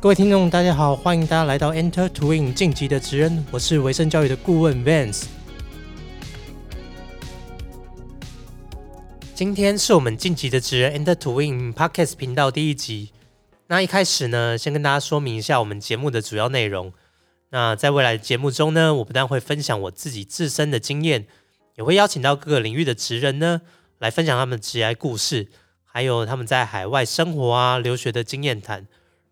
各位听众，大家好，欢迎大家来到 Enter to Win 晋级的职人，我是维生教育的顾问 Vance。今天是我们晋级的职人 Enter to Win Podcast 频道第一集。那一开始呢，先跟大家说明一下我们节目的主要内容。那在未来的节目中呢，我不但会分享我自己自身的经验，也会邀请到各个领域的职人呢，来分享他们的职业故事，还有他们在海外生活啊、留学的经验谈。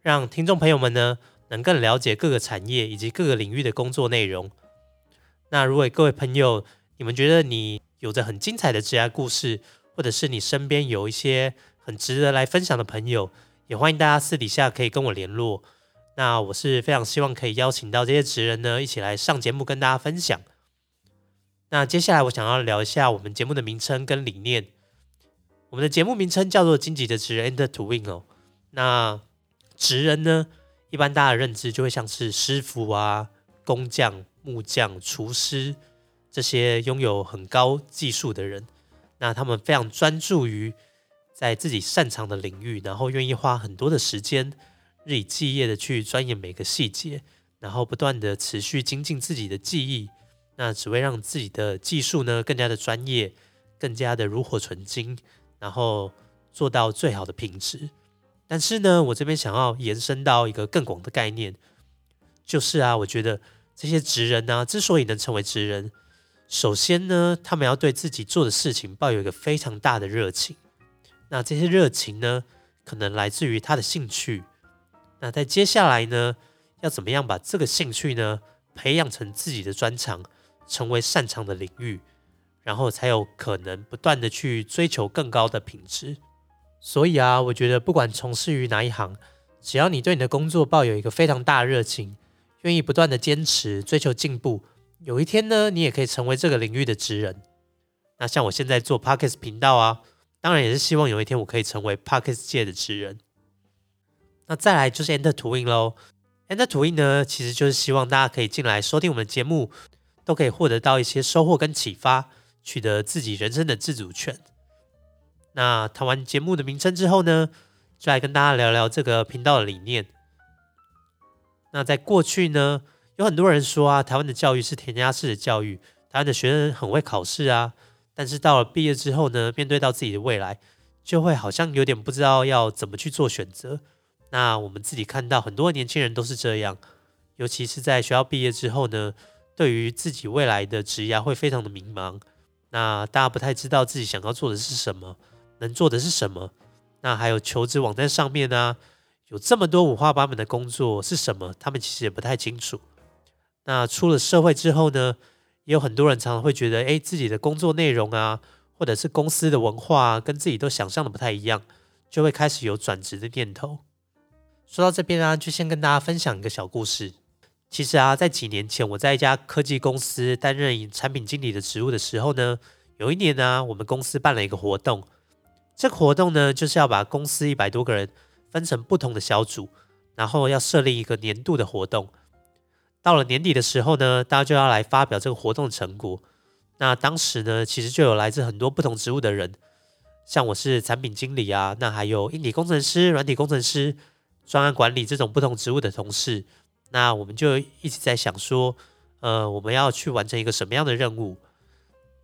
让听众朋友们呢，能更了解各个产业以及各个领域的工作内容。那如果各位朋友，你们觉得你有着很精彩的职业故事，或者是你身边有一些很值得来分享的朋友，也欢迎大家私底下可以跟我联络。那我是非常希望可以邀请到这些职人呢，一起来上节目跟大家分享。那接下来我想要聊一下我们节目的名称跟理念。我们的节目名称叫做《荆棘的职人 Enter to Win》哦。那职人呢，一般大家的认知就会像是师傅啊、工匠、木匠、厨师这些拥有很高技术的人。那他们非常专注于在自己擅长的领域，然后愿意花很多的时间，日以继夜的去钻研每个细节，然后不断的持续精进自己的技艺。那只会让自己的技术呢更加的专业，更加的炉火纯青，然后做到最好的品质。但是呢，我这边想要延伸到一个更广的概念，就是啊，我觉得这些职人呢，之所以能成为职人，首先呢，他们要对自己做的事情抱有一个非常大的热情。那这些热情呢，可能来自于他的兴趣。那在接下来呢，要怎么样把这个兴趣呢，培养成自己的专长，成为擅长的领域，然后才有可能不断的去追求更高的品质。所以啊，我觉得不管从事于哪一行，只要你对你的工作抱有一个非常大的热情，愿意不断的坚持追求进步，有一天呢，你也可以成为这个领域的职人。那像我现在做 Parkes 频道啊，当然也是希望有一天我可以成为 Parkes 界的职人。那再来就是 Enter to Win 喽，Enter to Win 呢，其实就是希望大家可以进来收听我们的节目，都可以获得到一些收获跟启发，取得自己人生的自主权。那谈完节目的名称之后呢，就来跟大家聊聊这个频道的理念。那在过去呢，有很多人说啊，台湾的教育是填鸭式的教育，台湾的学生很会考试啊，但是到了毕业之后呢，面对到自己的未来，就会好像有点不知道要怎么去做选择。那我们自己看到很多年轻人都是这样，尤其是在学校毕业之后呢，对于自己未来的职业会非常的迷茫。那大家不太知道自己想要做的是什么。能做的是什么？那还有求职网站上面呢，有这么多五花八门的工作是什么？他们其实也不太清楚。那出了社会之后呢，也有很多人常常会觉得，哎，自己的工作内容啊，或者是公司的文化，跟自己都想象的不太一样，就会开始有转职的念头。说到这边啊，就先跟大家分享一个小故事。其实啊，在几年前，我在一家科技公司担任产品经理的职务的时候呢，有一年呢，我们公司办了一个活动。这个活动呢，就是要把公司一百多个人分成不同的小组，然后要设立一个年度的活动。到了年底的时候呢，大家就要来发表这个活动的成果。那当时呢，其实就有来自很多不同职务的人，像我是产品经理啊，那还有硬体工程师、软体工程师、专案管理这种不同职务的同事。那我们就一直在想说，呃，我们要去完成一个什么样的任务？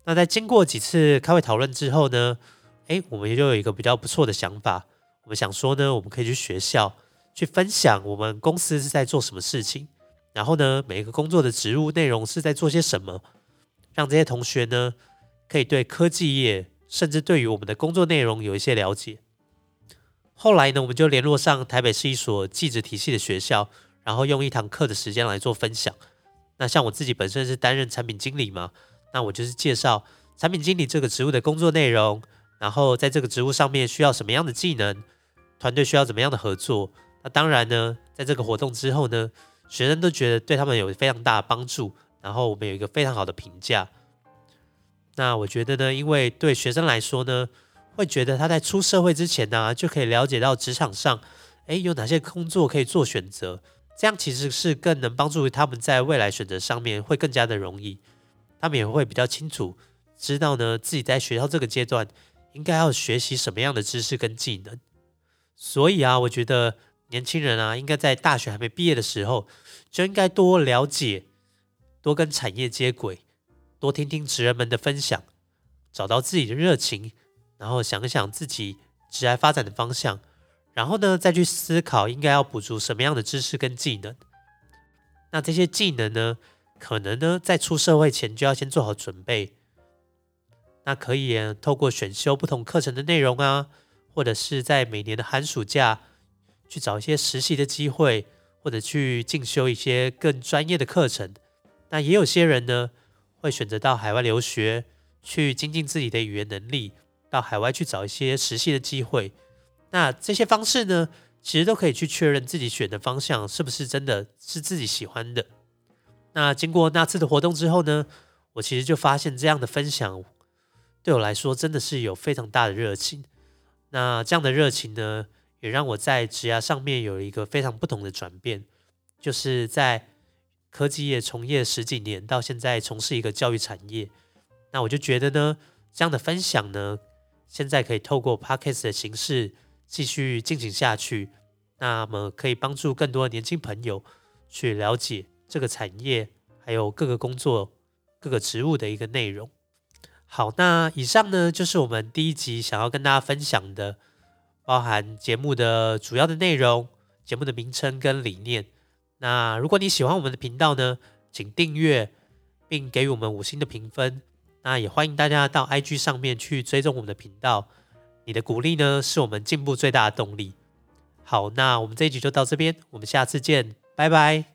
那在经过几次开会讨论之后呢？哎，我们就有一个比较不错的想法。我们想说呢，我们可以去学校去分享我们公司是在做什么事情，然后呢，每一个工作的职务内容是在做些什么，让这些同学呢，可以对科技业，甚至对于我们的工作内容有一些了解。后来呢，我们就联络上台北市一所技职体系的学校，然后用一堂课的时间来做分享。那像我自己本身是担任产品经理嘛，那我就是介绍产品经理这个职务的工作内容。然后在这个职务上面需要什么样的技能，团队需要怎么样的合作？那当然呢，在这个活动之后呢，学生都觉得对他们有非常大的帮助，然后我们有一个非常好的评价。那我觉得呢，因为对学生来说呢，会觉得他在出社会之前呢，就可以了解到职场上，诶有哪些工作可以做选择，这样其实是更能帮助他们在未来选择上面会更加的容易，他们也会比较清楚知道呢自己在学校这个阶段。应该要学习什么样的知识跟技能？所以啊，我觉得年轻人啊，应该在大学还没毕业的时候，就应该多了解，多跟产业接轨，多听听职人们的分享，找到自己的热情，然后想想自己职业发展的方向，然后呢，再去思考应该要补足什么样的知识跟技能。那这些技能呢，可能呢，在出社会前就要先做好准备。那可以透过选修不同课程的内容啊，或者是在每年的寒暑假去找一些实习的机会，或者去进修一些更专业的课程。那也有些人呢，会选择到海外留学，去精进自己的语言能力，到海外去找一些实习的机会。那这些方式呢，其实都可以去确认自己选的方向是不是真的是自己喜欢的。那经过那次的活动之后呢，我其实就发现这样的分享。对我来说，真的是有非常大的热情。那这样的热情呢，也让我在职涯上面有一个非常不同的转变。就是在科技业从业十几年，到现在从事一个教育产业，那我就觉得呢，这样的分享呢，现在可以透过 podcast 的形式继续进行下去。那么可以帮助更多的年轻朋友去了解这个产业，还有各个工作、各个职务的一个内容。好，那以上呢就是我们第一集想要跟大家分享的，包含节目的主要的内容、节目的名称跟理念。那如果你喜欢我们的频道呢，请订阅并给予我们五星的评分。那也欢迎大家到 IG 上面去追踪我们的频道，你的鼓励呢是我们进步最大的动力。好，那我们这一集就到这边，我们下次见，拜拜。